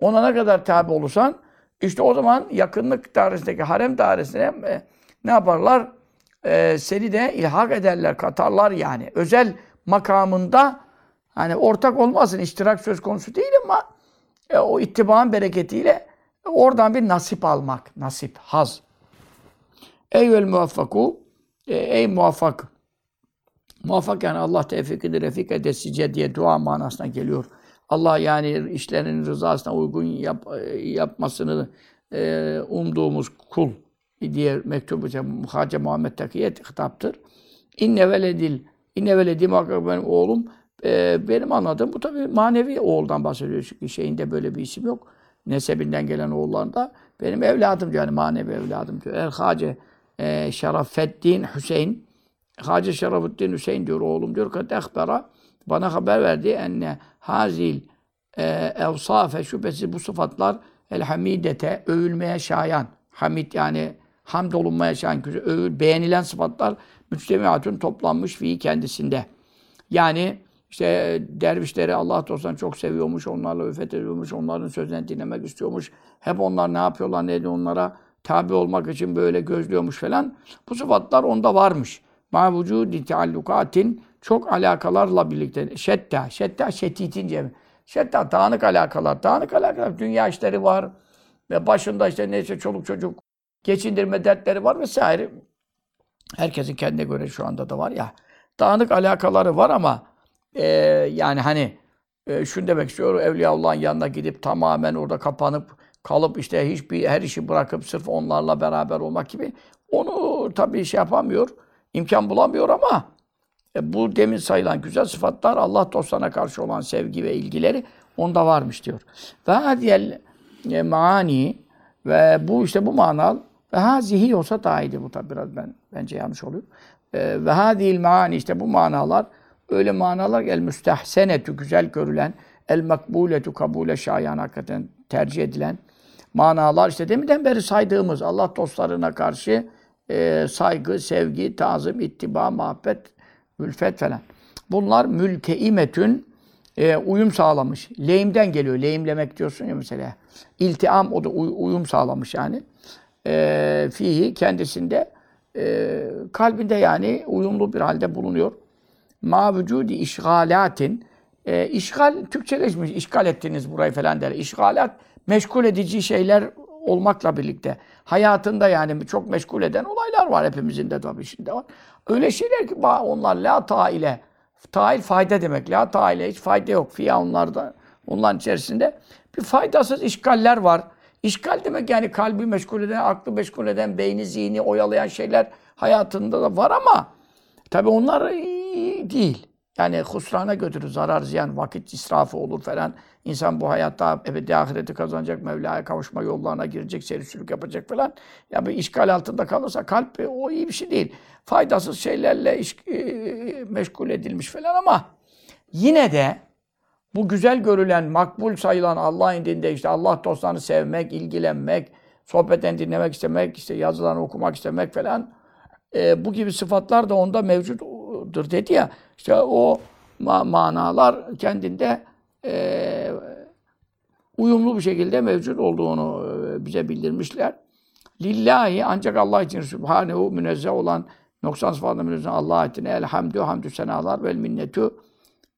Ona ne kadar tabi olursan işte o zaman yakınlık dairesindeki harem dairesine e, ne yaparlar? E, seni de ilhak ederler, katarlar yani. Özel makamında hani ortak olmasın, iştirak söz konusu değil ama e, o ittibanın bereketiyle oradan bir nasip almak. Nasip, haz. Eyvel muvaffaku e, ey muvaffak Muvaffak yani Allah tevfikini refik edesice diye dua manasına geliyor. Allah yani işlerinin rızasına uygun yap, yapmasını e, umduğumuz kul diye mektubu Muhace Muhammed Takiye hitaptır. İnne veledil, inne veledi muhakkak benim oğlum. E, benim anladığım bu tabi manevi oğuldan bahsediyor. Çünkü şeyinde böyle bir isim yok. Nesebinden gelen oğullarında benim evladım diyor. Yani manevi evladım diyor. El Hace e, Şerafeddin Hüseyin Hacı Şerafuddin Hüseyin diyor oğlum diyor ki ehbera bana haber verdi enne hazil e, evsafe şüphesiz bu sıfatlar el hamidete övülmeye şayan hamid yani hamd olunmaya şayan övül, beğenilen sıfatlar müstemiatün toplanmış fi kendisinde. Yani işte dervişleri Allah dostlarını çok seviyormuş, onlarla üfet ediyormuş, onların sözlerini dinlemek istiyormuş. Hep onlar ne yapıyorlar, ne ediyor onlara tabi olmak için böyle gözlüyormuş falan. Bu sıfatlar onda varmış. Ma vücudi teallukatin çok alakalarla birlikte. Şetta, şetta şetitin cemi. Şetta dağınık alakalar, dağınık alakalar. Dünya işleri var ve başında işte neyse çoluk çocuk geçindirme dertleri var vesaire. Herkesin kendine göre şu anda da var ya. Dağınık alakaları var ama e, yani hani e, şunu demek istiyorum. Evliyaullah'ın yanına gidip tamamen orada kapanıp kalıp işte hiçbir her işi bırakıp sırf onlarla beraber olmak gibi onu tabii şey yapamıyor imkan bulamıyor ama e, bu demin sayılan güzel sıfatlar Allah dostlarına karşı olan sevgi ve ilgileri onda varmış diyor. Ve hadiyel e, maani ve bu işte bu manal ve hazihi olsa daha iyiydi bu tabi biraz ben bence yanlış oluyor. E, ve hadiyel maani işte bu manalar öyle manalar el müstehsenetü güzel görülen, el makbuletu kabule şayan hakikaten tercih edilen manalar işte deminden beri saydığımız Allah dostlarına karşı e, saygı, sevgi, tazım, ittiba, muhabbet, ülfet falan. Bunlar mülteimetün e, uyum sağlamış. Lehimden geliyor. Lehimlemek diyorsun ya mesela. İltiam o da uy- uyum sağlamış yani. E, fihi kendisinde e, kalbinde yani uyumlu bir halde bulunuyor. Ma vücudi işgalatin e, işgal Türkçeleşmiş. işgal ettiniz burayı falan der. İşgalat meşgul edici şeyler olmakla birlikte hayatında yani çok meşgul eden olaylar var hepimizin de tabii şimdi var. Öyle şeyler ki onlar la taile tail fayda demek. La taile hiç fayda yok. Fiya onlarda onların içerisinde bir faydasız işgaller var. İşgal demek yani kalbi meşgul eden, aklı meşgul eden, beyni, zihni oyalayan şeyler hayatında da var ama tabii onlar iyi değil. Yani husrana götürür, zarar, ziyan, vakit israfı olur falan. İnsan bu hayatta ebedi ahireti kazanacak, Mevla'ya kavuşma yollarına girecek, serisülük yapacak falan. Ya bir işgal altında kalırsa kalp e, o iyi bir şey değil. Faydasız şeylerle iş, e, meşgul edilmiş falan ama yine de bu güzel görülen, makbul sayılan Allah indinde işte Allah dostlarını sevmek, ilgilenmek, sohbetten dinlemek istemek, işte yazılarını okumak istemek falan e, bu gibi sıfatlar da onda mevcuttur dedi ya. İşte o ma- manalar kendinde e, uyumlu bir şekilde mevcut olduğunu e, bize bildirmişler. Lillahi ancak Allah için Sübhanehu münezzeh olan noksan sıfatla münezzeh Allah için elhamdü hamdü senalar vel minnetü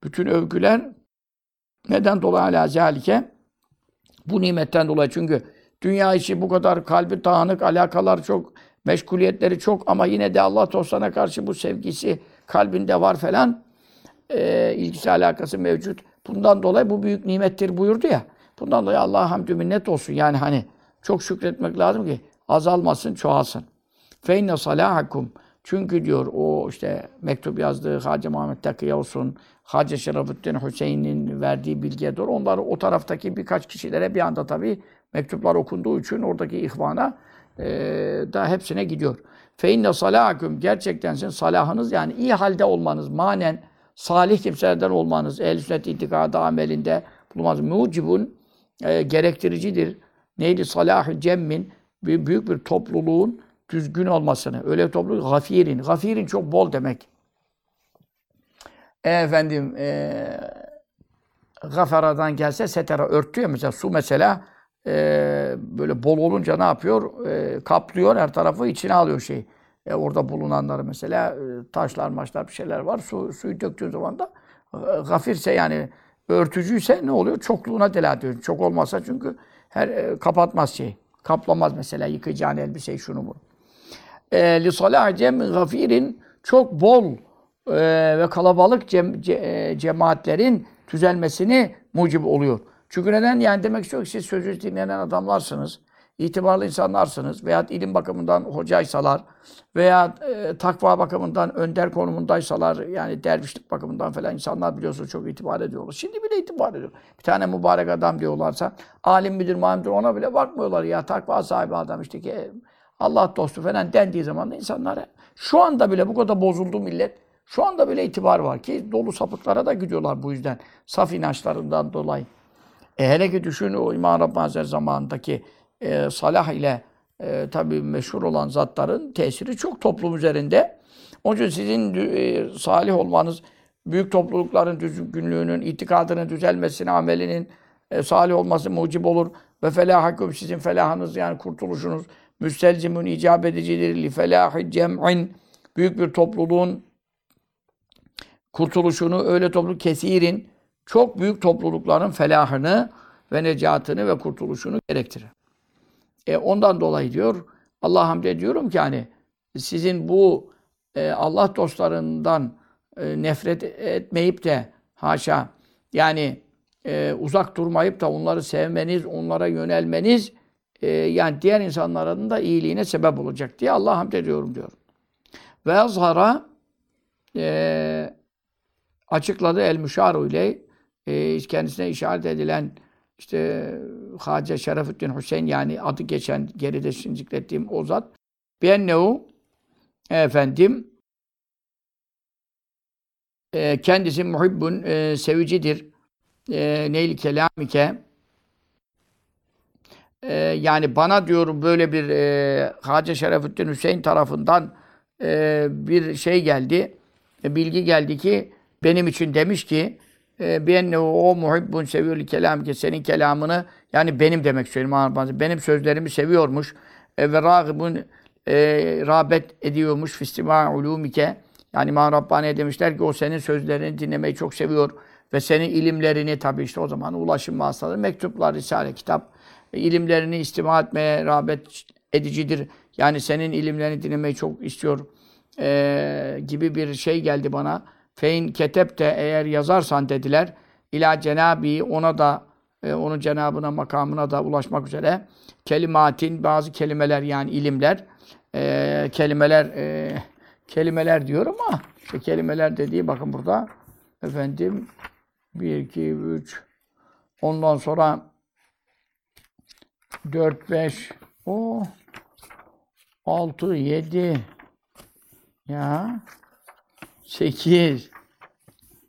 bütün övgüler neden dolayı ala zalike? Bu nimetten dolayı çünkü dünya içi bu kadar kalbi dağınık, alakalar çok, meşguliyetleri çok ama yine de Allah dostlarına karşı bu sevgisi kalbinde var falan. Ee, ilgisi alakası mevcut. Bundan dolayı bu büyük nimettir buyurdu ya. Bundan dolayı Allah'a hamdü minnet olsun. Yani hani çok şükretmek lazım ki azalmasın, çoğalsın. Fe inne salahakum. Çünkü diyor o işte mektup yazdığı Hacı Muhammed Takiye olsun, Hacı Şerafettin Hüseyin'in verdiği bilgiye doğru onlar o taraftaki birkaç kişilere bir anda tabii mektuplar okunduğu için oradaki ihvana e, da hepsine gidiyor. Fe inne gerçekten sizin salahınız yani iyi halde olmanız, manen salih kimselerden olmanız, ehl-i sünnet itikadı amelinde bulunmanız mucibun e, gerektiricidir. Neydi? Salah-ı cemmin büyük bir topluluğun düzgün olmasını. Öyle topluluk gafirin. Gafirin çok bol demek. E, efendim e, gafaradan gelse setera örtü ya mesela su mesela e, böyle bol olunca ne yapıyor? E, kaplıyor her tarafı içine alıyor şey. E, orada bulunanları mesela e, taşlar maçlar bir şeyler var. Su, suyu döktüğün zaman da e, gafirse yani örtücüyse ne oluyor? Çokluğuna delalet ediyor. Çok olmazsa çünkü her e, kapatmaz şey. Kaplamaz mesela yıkayacağın elbiseyi şunu bunu. Li salah gafirin çok bol e, ve kalabalık cem, ce, e, cemaatlerin düzelmesini mucib oluyor. Çünkü neden? Yani demek istiyor ki siz sözü dinleyen adamlarsınız, itibarlı insanlarsınız veya ilim bakımından hocaysalar veya e, takva bakımından önder konumundaysalar yani dervişlik bakımından falan insanlar biliyorsunuz çok itibar ediyorlar. Şimdi bile itibar ediyor. Bir tane mübarek adam diyorlarsa alim midir, malimdir ona bile bakmıyorlar ya takva sahibi adam işte ki Allah dostu falan dendiği zaman da insanlara şu anda bile bu kadar bozuldu millet. Şu anda bile itibar var ki dolu sapıklara da gidiyorlar bu yüzden. Saf inançlarından dolayı. E hele ki düşün o İmam Rabbani Hazretleri zamanındaki e, salah ile e, tabii meşhur olan zatların tesiri çok toplum üzerinde. Onun için sizin e, salih olmanız, büyük toplulukların düzgünlüğünün, itikadının düzelmesine, amelinin e, salih olması mucib olur. Ve felahakum sizin felahınız yani kurtuluşunuz müstelzimun icap edicidir li felahi cem'in büyük bir topluluğun kurtuluşunu öyle topluluk kesirin çok büyük toplulukların felahını ve necatını ve kurtuluşunu gerektirir. E ondan dolayı diyor Allah hamd ediyorum ki hani sizin bu e, Allah dostlarından e, nefret etmeyip de haşa yani e, uzak durmayıp da onları sevmeniz, onlara yönelmeniz e, yani diğer insanların da iyiliğine sebep olacak diye Allah hamd ediyorum diyor. Ve azhara e, açıkladı el müşaru ile e, kendisine işaret edilen işte Hacı Şerefettin Hüseyin yani adı geçen geride şimdi zikrettiğim o zat biennehu efendim e, kendisi muhibbun e, sevicidir. E, neyli kelamike e, yani bana diyor böyle bir e, Hacı Şerefettin Hüseyin tarafından e, bir şey geldi. E, bilgi geldi ki benim için demiş ki e, benne o muhibbun seviyor kelam ki senin kelamını yani benim demek söyleyeyim benim sözlerimi seviyormuş e, ve ragibun e, rağbet ediyormuş fistima ulumike yani İmam Rabbani'ye demişler ki o senin sözlerini dinlemeyi çok seviyor ve senin ilimlerini tabi işte o zaman ulaşım vasıtaları mektuplar, risale, kitap e, ilimlerini istima etmeye rağbet edicidir. Yani senin ilimlerini dinlemeyi çok istiyor e, gibi bir şey geldi bana. Fein ketep de eğer yazarsan dediler ila cenabi ona da e, onun cenabına makamına da ulaşmak üzere kelimatin bazı kelimeler yani ilimler e, kelimeler e, kelimeler diyor ama işte kelimeler dediği bakın burada efendim 1 2 3 ondan sonra 4 5 o 6 7 ya 8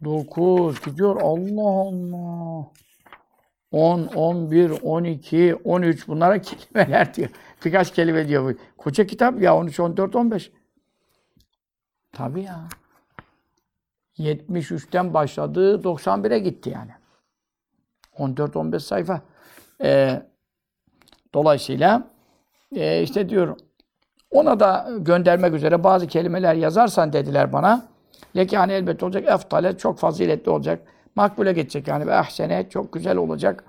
9 gidiyor Allah Allah 10, 11, 12, 13 bunlara kelimeler diyor. Birkaç kelime diyor bu. Koca kitap ya 13, 14, 15. Tabii ya. 73'ten başladı, 91'e gitti yani. 14-15 sayfa. Ee, dolayısıyla e, işte diyorum ona da göndermek üzere bazı kelimeler yazarsan dediler bana. Lekâne elbet olacak. Eftale çok faziletli olacak. Makbule geçecek yani. Ve ahsene çok güzel olacak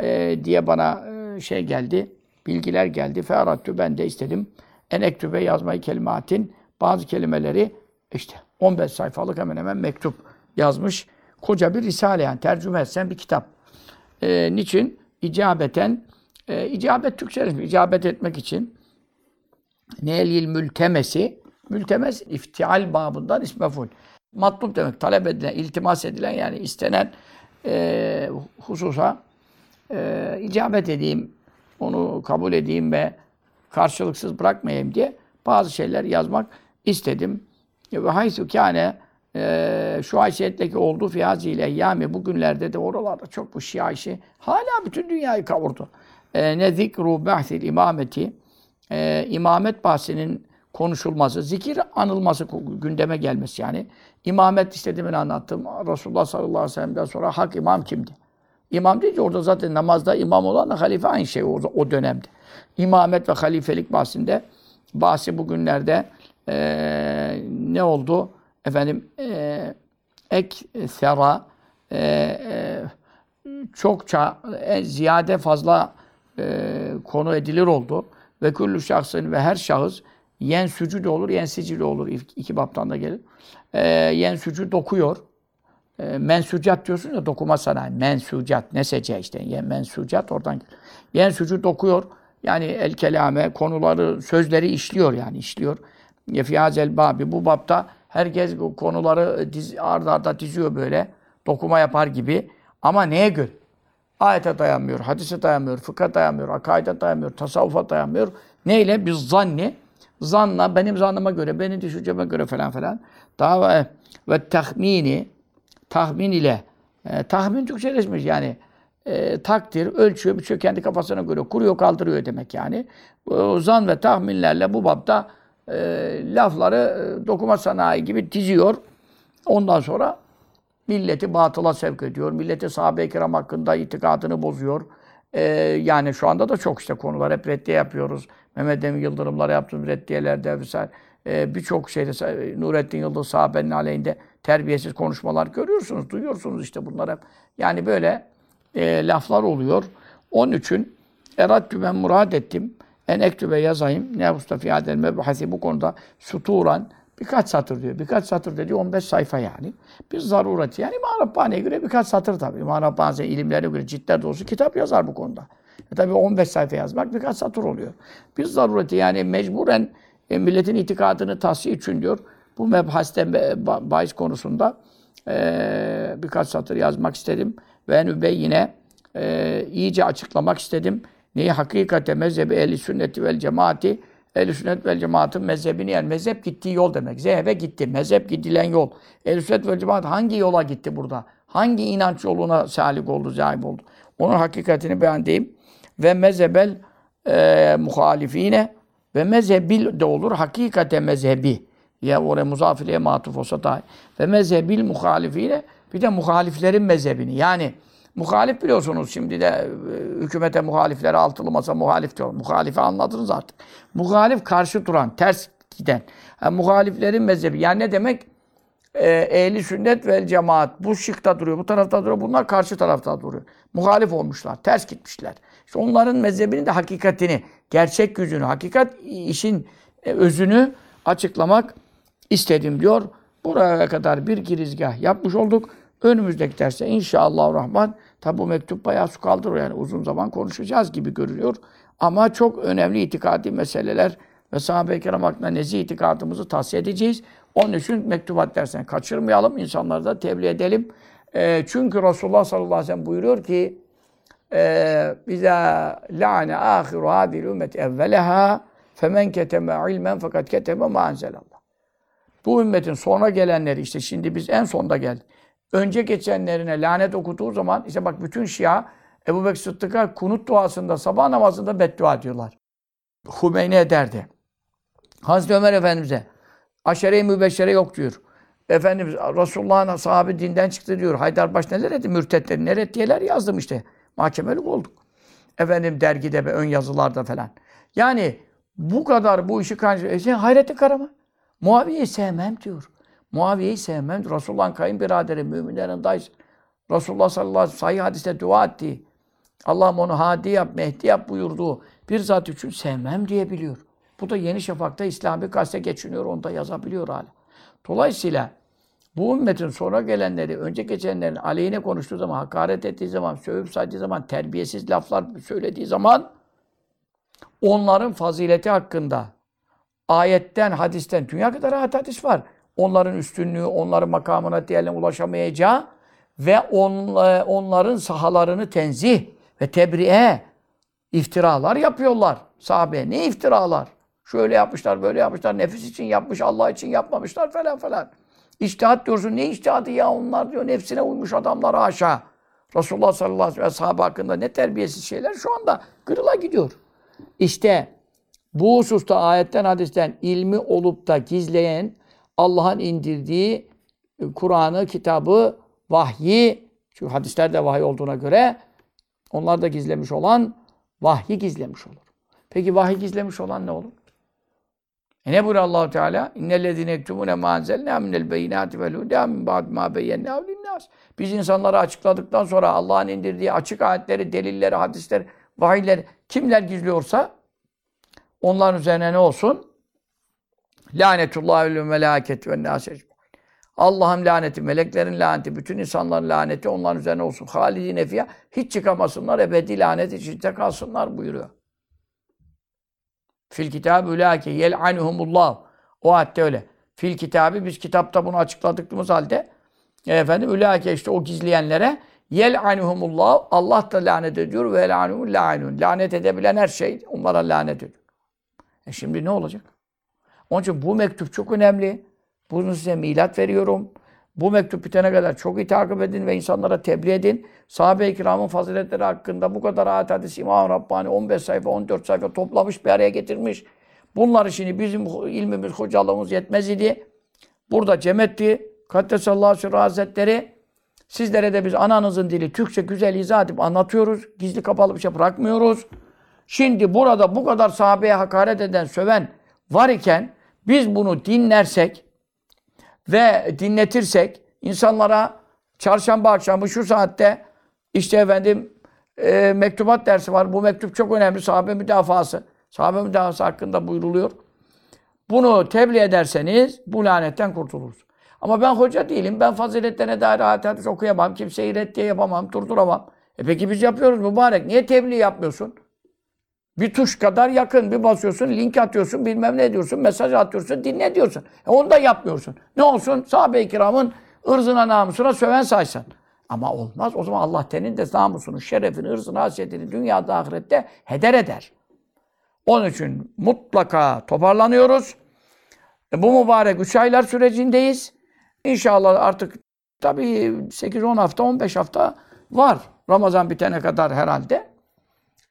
e, diye bana e, şey geldi. Bilgiler geldi. Fearattü ben de istedim. En ektübe yazmayı kelimatin bazı kelimeleri işte 15 sayfalık hemen hemen mektup yazmış. Koca bir risale yani tercüme etsen bir kitap. E, niçin? İcabeten e, icabet Türkçe icabet etmek için Neylil mültemesi mültemes iftial babından ismeful. Matlub demek talep edilen, iltimas edilen yani istenen e, hususa e, icabet edeyim, onu kabul edeyim ve karşılıksız bırakmayayım diye bazı şeyler yazmak istedim. Ve haysu kâne e, şu haysiyetteki oldu fiyazi ile eyyami bugünlerde de oralarda çok bu şia işi hala bütün dünyayı kavurdu. E, ne zikru bahsil imameti e, imamet bahsinin konuşulması, zikir anılması, gündeme gelmesi yani. İmamet istediğimi anlattım. Resulullah sallallahu aleyhi ve sellem'den sonra hak imam kimdi? İmam ki orada zaten namazda imam olan da halife aynı şey o, o dönemde. İmamet ve halifelik bahsinde bahsi bugünlerde e, ne oldu? Efendim e, ek sera e, e, çokça e, ziyade fazla e, konu edilir oldu. Ve kullu şahsın ve her şahıs yen sücü de olur, yen sicili olur. İki baptan da gelir. E, yen sücü dokuyor. E, mensucat diyorsun ya dokuma sanayi. Mensucat. Ne sece işte. Yen mensucat oradan gelir. Yen sücü dokuyor. Yani el kelame konuları, sözleri işliyor yani işliyor. Yefiyazel babi. Bu bapta herkes konuları diz, arda arda diziyor böyle. Dokuma yapar gibi. Ama neye göre? Ayete dayanmıyor, hadise dayanmıyor, fıkha dayanmıyor, akaide dayanmıyor, tasavvufa dayanmıyor. Neyle? Biz zanni. Zanla, benim zannıma göre, benim düşünceme göre falan falan. Daha ve, ve tahmini, tahmin ile, e, tahmin Türkçeleşmiş yani. E, takdir, ölçüyor, bir kendi kafasına göre kuruyor, kaldırıyor demek yani. O zan ve tahminlerle bu babda e, lafları e, dokuma sanayi gibi diziyor. Ondan sonra Milleti batıla sevk ediyor. Milleti sahabe-i kiram hakkında itikadını bozuyor. Ee, yani şu anda da çok işte konular hep reddiye yapıyoruz. Mehmet Emin Yıldırımlara yaptığımız reddiyelerde vesaire. Ee, Birçok şeyde Nurettin Yıldız sahabenin aleyhinde terbiyesiz konuşmalar görüyorsunuz, duyuyorsunuz işte bunlar. Yani böyle e, laflar oluyor. Onun için Erattü ben murad ettim. En ektübe yazayım. Ne Mustafa Adel mebhasi bu konuda suturan Birkaç satır diyor. Birkaç satır dedi 15 sayfa yani. Bir zarureti yani İmam göre birkaç satır tabii. İmam Rabbani ilimlerine göre ciddiler dolusu kitap yazar bu konuda. E tabii 15 sayfa yazmak birkaç satır oluyor. Bir zarureti yani mecburen e, milletin itikadını tahsiye için diyor. Bu mebhaste bahis konusunda e, birkaç satır yazmak istedim. Ve en yine e, iyice açıklamak istedim. Neyi hakikate mezhebi ehli sünneti vel cemaati Ehl-i sünnet vel cemaatın mezhebini yani mezhep gittiği yol demek. Zehebe gitti. Mezhep gidilen yol. Ehl-i sünnet vel cemaat hangi yola gitti burada? Hangi inanç yoluna salik oldu, zahip oldu? Onun hakikatini edeyim. Ve mezhebel e, muhalifine ve mezhebil de olur. Hakikate mezhebi. Ya oraya muzafiliye matuf olsa dahi. Ve mezhebil muhalifine bir de muhaliflerin mezhebini. Yani muhalif biliyorsunuz şimdi de e, hükümete muhaliflere altılı masa muhalif diyor. Muhalifi anladınız artık. Muhalif karşı duran, ters giden. Yani muhaliflerin mezhebi. Yani ne demek? e, ehli sünnet ve cemaat bu şıkta duruyor, bu tarafta duruyor. Bunlar karşı tarafta duruyor. Muhalif olmuşlar, ters gitmişler. İşte onların mezhebinin de hakikatini, gerçek gücünü, hakikat işin e, özünü açıklamak istedim diyor. Buraya kadar bir girizgah yapmış olduk. Önümüzdeki derste inşallah rahman tabi bu mektup bayağı su kaldırıyor yani uzun zaman konuşacağız gibi görünüyor. Ama çok önemli itikadi meseleler ve sahabe-i kiram hakkında nezih itikadımızı tavsiye edeceğiz. Onun için mektubat dersini kaçırmayalım, insanları da tebliğ edelim. E, çünkü Resulullah sallallahu aleyhi ve sellem buyuruyor ki e, bize la'ne ahiru hadil ümmet evveleha femen keteme ilmen fakat keteme ma enzelallah. Bu ümmetin sonra gelenleri işte şimdi biz en sonda geldik. Önce geçenlerine lanet okuduğu zaman işte bak bütün Şia Ebu Bekir Sıddık'a kunut duasında sabah namazında beddua diyorlar. Hümeyni ederdi. Hazreti Ömer Efendimiz'e aşere-i mübeşşere yok diyor. Efendimiz Resulullah'ın sahabe dinden çıktı diyor. Haydarbaş neler etti? Mürtetleri neler ettiler yazdım işte. Mahkemelik olduk. Efendim dergide ve ön yazılarda falan. Yani bu kadar bu işi kan... E sen Hayrettin Karaman. Muaviye'yi sevmem diyor. Muaviye'yi sevmem. Resulullah'ın kayınbiraderi, müminlerin dayısı. Resulullah sallallahu aleyhi ve sellem sahih hadiste dua ettiği, Allah'ım onu hadi yap, mehdi yap buyurduğu bir zat için sevmem diyebiliyor. Bu da Yeni Şafak'ta İslami gazete geçiniyor, onu da yazabiliyor hala. Dolayısıyla bu ümmetin sonra gelenleri, önce geçenlerin aleyhine konuştuğu zaman, hakaret ettiği zaman, sövüp saydığı zaman, terbiyesiz laflar söylediği zaman onların fazileti hakkında ayetten, hadisten, dünya kadar rahat hadis var. Onların üstünlüğü, onların makamına diğerlerine ulaşamayacağı ve onların sahalarını tenzih ve tebriğe iftiralar yapıyorlar. Sahabe ne iftiralar? Şöyle yapmışlar, böyle yapmışlar, nefis için yapmış, Allah için yapmamışlar falan falan. İçtihat diyorsun, ne içtihadı ya onlar diyor, nefsine uymuş adamlar haşa. Resulullah sallallahu aleyhi ve sellem hakkında ne terbiyesiz şeyler şu anda kırıla gidiyor. İşte bu hususta ayetten, hadisten ilmi olup da gizleyen Allah'ın indirdiği e, Kur'an'ı, kitabı, vahyi, çünkü hadislerde vahiy olduğuna göre onlar da gizlemiş olan vahyi gizlemiş olur. Peki vahiy gizlemiş olan ne olur? E ne buyuruyor allah Teala? İnnellezine ektumune ma enzelna minel beyinati vel huda min ba'd ma beyyennâhu linnas. Biz insanları açıkladıktan sonra Allah'ın indirdiği açık ayetleri, delilleri, hadisleri, vahiyleri kimler gizliyorsa onların üzerine ne olsun? Lanetullahi ve melâketi ve nâs Allah'ın laneti, meleklerin laneti, bütün insanların laneti onların üzerine olsun. Halidine fiyâ. Hiç çıkamasınlar, ebedi lanet içinde kalsınlar buyuruyor. Fil kitabı ülâke yel'anuhumullah. O hatta öyle. Fil kitabı biz kitapta bunu açıkladıktığımız halde e, efendim ülâke işte o gizleyenlere yel'anuhumullah. Allah da lanet ediyor ve yel'anuhum la'inun. Lanet edebilen her şey onlara lanet ediyor. E şimdi ne olacak? Onun için bu mektup çok önemli. Bunu size milat veriyorum. Bu mektup bitene kadar çok iyi takip edin ve insanlara tebliğ edin. Sahabe-i kiramın faziletleri hakkında bu kadar ayet hadis İmam Rabbani 15 sayfa, 14 sayfa toplamış, bir araya getirmiş. Bunları şimdi bizim ilmimiz, hocalığımız yetmez idi. Burada cem etti. Kaddesallahu sürü hazretleri sizlere de biz ananızın dili Türkçe güzel izah edip anlatıyoruz. Gizli kapalı bir şey bırakmıyoruz. Şimdi burada bu kadar sahabeye hakaret eden, söven var iken biz bunu dinlersek ve dinletirsek insanlara çarşamba akşamı şu saatte işte efendim e, mektubat dersi var. Bu mektup çok önemli. Sahabe müdafası. Sahabe müdafası hakkında buyruluyor. Bunu tebliğ ederseniz bu lanetten kurtuluruz. Ama ben hoca değilim. Ben faziletlerine dair ayet hadis okuyamam. Kimseyi reddiye yapamam, durduramam. E peki biz yapıyoruz mübarek. Niye tebliğ yapmıyorsun? Bir tuş kadar yakın. Bir basıyorsun, link atıyorsun, bilmem ne diyorsun, mesaj atıyorsun, dinle diyorsun. E onu da yapmıyorsun. Ne olsun? Sahabe-i kiramın ırzına, namusuna söven saysan. Ama olmaz. O zaman Allah tenin de namusunu, şerefini, ırzını, hasiyetini dünyada, ahirette heder eder. Onun için mutlaka toparlanıyoruz. E, bu mübarek 3 aylar sürecindeyiz. İnşallah artık tabii 8-10 hafta, 15 hafta var. Ramazan bitene kadar herhalde.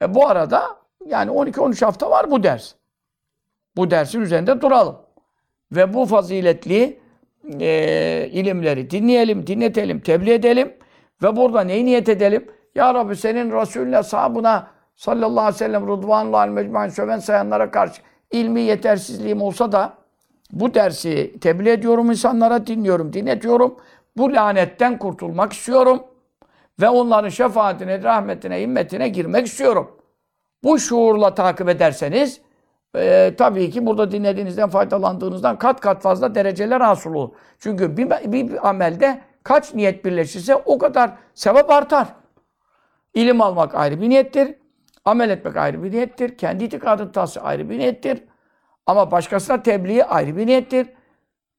E, bu arada yani 12-13 hafta var bu ders. Bu dersin üzerinde duralım. Ve bu faziletli e, ilimleri dinleyelim, dinletelim, tebliğ edelim. Ve burada neyi niyet edelim? Ya Rabbi senin Resulüne, sahabına sallallahu aleyhi ve sellem rıdvanullahi mecmuan söven sayanlara karşı ilmi yetersizliğim olsa da bu dersi tebliğ ediyorum insanlara, dinliyorum, dinletiyorum. Bu lanetten kurtulmak istiyorum. Ve onların şefaatine, rahmetine, himmetine girmek istiyorum. Bu şuurla takip ederseniz e, tabii ki burada dinlediğinizden, faydalandığınızdan kat kat fazla dereceler hasıl olur. Çünkü bir, bir, amelde kaç niyet birleşirse o kadar sevap artar. İlim almak ayrı bir niyettir. Amel etmek ayrı bir niyettir. Kendi itikadın tahsisi ayrı bir niyettir. Ama başkasına tebliği ayrı bir niyettir.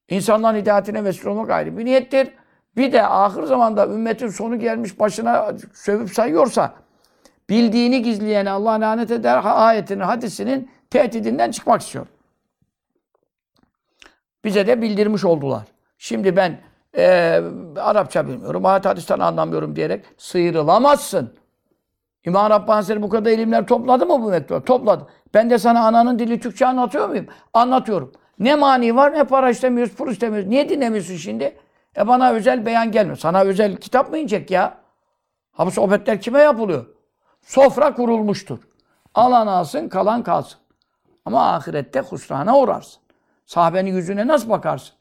İnsanların hidayetine vesile olmak ayrı bir niyettir. Bir de ahir zamanda ümmetin sonu gelmiş başına sövüp sayıyorsa bildiğini gizleyene Allah lanet eder ayetinin, hadisinin tehdidinden çıkmak istiyor. Bize de bildirmiş oldular. Şimdi ben e, Arapça bilmiyorum, ayet hadisten anlamıyorum diyerek sıyrılamazsın. İmam Rabbani Hazretleri bu kadar ilimler topladı mı bu mektubu? Topladı. Ben de sana ananın dili Türkçe anlatıyor muyum? Anlatıyorum. Ne mani var ne para istemiyoruz, pul istemiyoruz. Niye dinlemiyorsun şimdi? E bana özel beyan gelmiyor. Sana özel kitap mı inecek ya? Ha bu sohbetler kime yapılıyor? Sofra kurulmuştur. Alan alsın, kalan kalsın. Ama ahirette husrana uğrarsın. Sahabenin yüzüne nasıl bakarsın?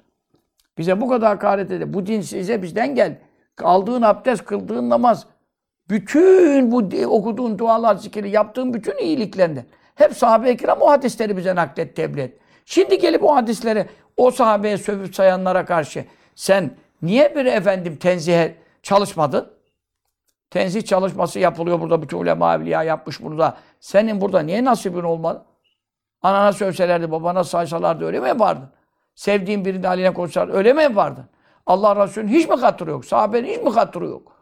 Bize bu kadar hakaret edip, bu din size bizden gel. Aldığın abdest, kıldığın namaz, bütün bu okuduğun dualar, zikri, yaptığın bütün iyiliklerinden. Hep sahabe-i kiram o hadisleri bize naklet, tebliğ et. Şimdi gelip o hadisleri o sahabeye sövüp sayanlara karşı sen niye bir efendim tenzihe çalışmadın? Tenzih çalışması yapılıyor burada. Bütün ulema evliya yapmış burada. Senin burada niye nasibin olmadı? Anana sövselerdi, babana saysalardı öyle mi yapardın? Sevdiğin birinin haline konuşsalar öyle mi yapardın? Allah Resulü'nün hiç mi hatırı yok? Sahabenin hiç mi hatırı yok?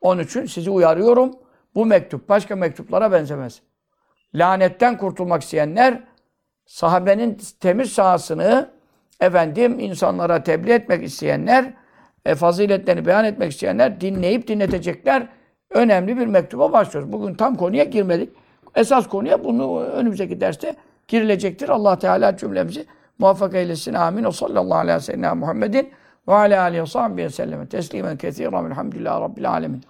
Onun için sizi uyarıyorum. Bu mektup başka mektuplara benzemez. Lanetten kurtulmak isteyenler sahabenin temiz sahasını efendim insanlara tebliğ etmek isteyenler e, faziletlerini beyan etmek isteyenler dinleyip dinletecekler. Önemli bir mektuba başlıyoruz. Bugün tam konuya girmedik. Esas konuya bunu önümüzdeki derste girilecektir. Allah Teala cümlemizi muvaffak eylesin. Amin. O sallallahu aleyhi ve sellem Muhammedin ve aleyhi ve sellem. Teslimen kethiren. Elhamdülillahi Rabbil alemin.